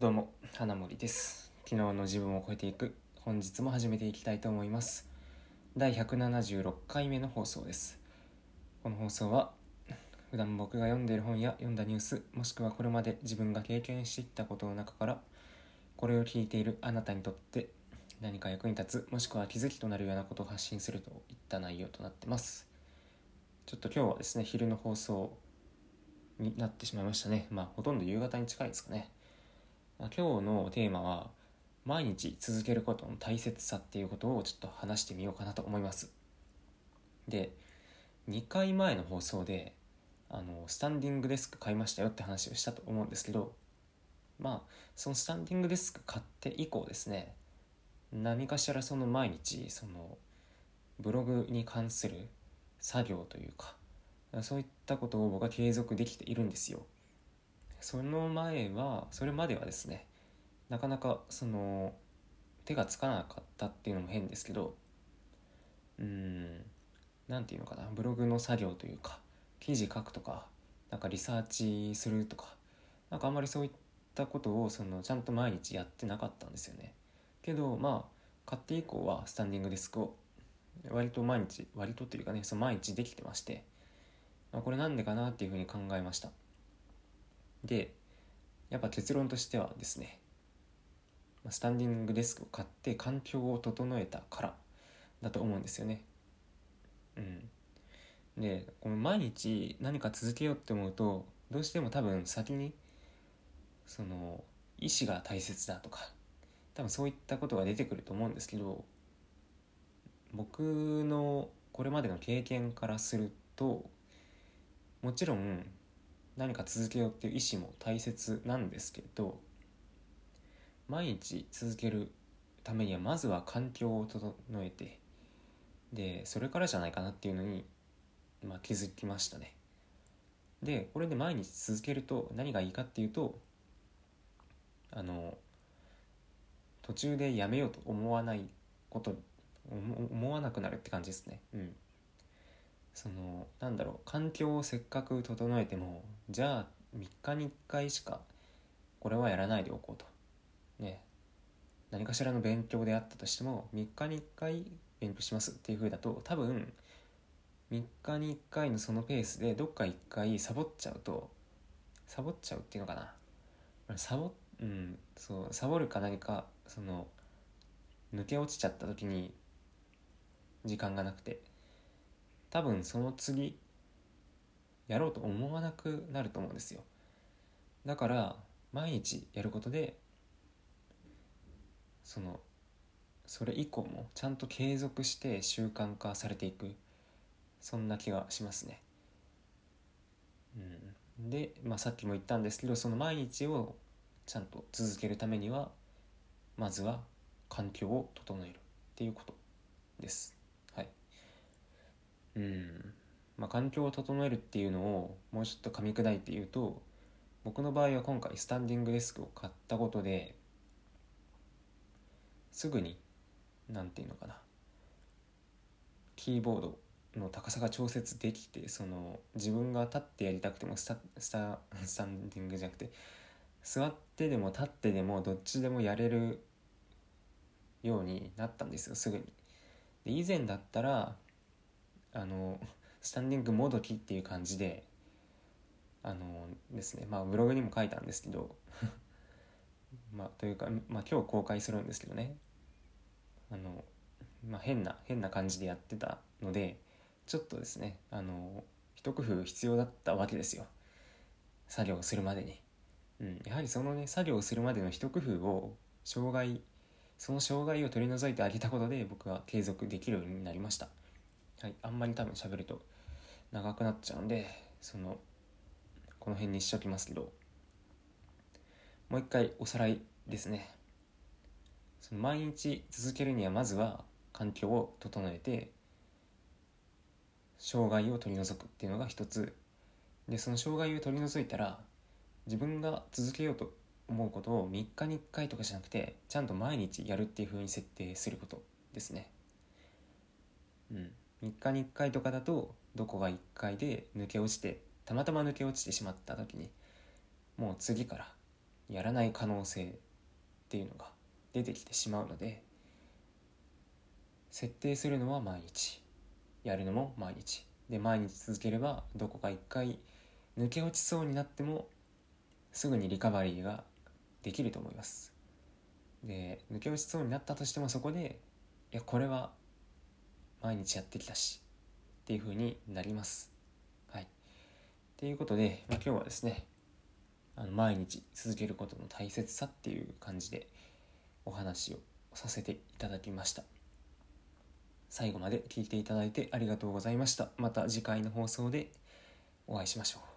どうも花森です。昨日の自分を超えていく本日も始めていきたいと思います。第176回目の放送です。この放送は普段僕が読んでいる本や読んだニュースもしくはこれまで自分が経験してきたことの中からこれを聞いているあなたにとって何か役に立つもしくは気づきとなるようなことを発信するといった内容となってます。ちょっと今日はですね昼の放送になってしまいましたね。まあほとんど夕方に近いですかね。今日のテーマは毎日続けることの大切さっていうことをちょっと話してみようかなと思います。で2回前の放送であのスタンディングデスク買いましたよって話をしたと思うんですけどまあそのスタンディングデスク買って以降ですね何かしらその毎日そのブログに関する作業というかそういったことを僕は継続できているんですよ。その前はそれまではですねなかなかその手がつかなかったっていうのも変ですけどうん何て言うのかなブログの作業というか記事書くとかなんかリサーチするとかなんかあんまりそういったことをそのちゃんと毎日やってなかったんですよね。けどまあ買って以降はスタンディングデスクを割と毎日割とというかねその毎日できてまして、まあ、これなんでかなっていうふうに考えました。でやっぱ結論としてはですねスタンディングデスクを買って環境を整えたからだと思うんですよね。うん、でこの毎日何か続けようって思うとどうしても多分先にその意思が大切だとか多分そういったことが出てくると思うんですけど僕のこれまでの経験からするともちろん何か続けようっていう意思も大切なんですけど毎日続けるためにはまずは環境を整えてでそれからじゃないかなっていうのに、まあ、気づきましたね。でこれで毎日続けると何がいいかっていうとあの途中でやめようと思わないこと思わなくなるって感じですね。うん。そのなんだろう環境をせっかく整えてもじゃあ3日に1回しかこれはやらないでおこうと。ね。何かしらの勉強であったとしても3日に1回勉強しますっていう風だと多分3日に1回のそのペースでどっか1回サボっちゃうとサボっちゃうっていうのかな。サボうんそうサボるか何かその抜け落ちちゃった時に時間がなくて。多分その次やろうと思わなくなると思うんですよだから毎日やることでそのそれ以降もちゃんと継続して習慣化されていくそんな気がしますね。うん、で、まあ、さっきも言ったんですけどその毎日をちゃんと続けるためにはまずは環境を整えるっていうことです。うんまあ、環境を整えるっていうのをもうちょっと噛み砕いて言うと僕の場合は今回スタンディングデスクを買ったことですぐに何て言うのかなキーボードの高さが調節できてその自分が立ってやりたくてもスタスタスタンディングじゃなくて座ってでも立ってでもどっちでもやれるようになったんですよすぐに。で以前だったらあのスタンディングもどきっていう感じであのですね。まあブログにも書いたんですけど まあというか、まあ、今日公開するんですけどね。あの、まあ、変な変な感じでやってたのでちょっとですねあの一工夫必要だったわけですよ。作業をするまでに、うん、やはりそのね作業をするまでの一工夫を障害その障害を取り除いてあげたことで僕は継続できるようになりました。はいあんまり多分喋ると長くなっちゃうんでそのこの辺にしときますけど。もう一回おさらいですね。その毎日続けるにはまずは環境を整えて障害を取り除くっていうのが一つ。でその障害を取り除いたら自分が続けようと思うことを3日に1回とかじゃなくてちゃんと毎日やるっていうふうに設定することですね。うん。3日に1回とかだとどこが1回で抜け落ちてたまたま抜け落ちてしまった時にもう次からやらない可能性っていうのが出てきてしまうので設定するのは毎日。やるのも毎日。で毎日続ければどこか一回抜け落ちそうになってもすぐにリカバリーができると思います。で抜け落ちそうになったとしてもそこでいやこれは毎日やってきたしっていう風になります。はい。ということで、まあ、今日はですねあの毎日続けることの大切さっていう感じでお話をさせていただきました。最後まで聞いていただいてありがとうございました。また次回の放送でお会いしましょう。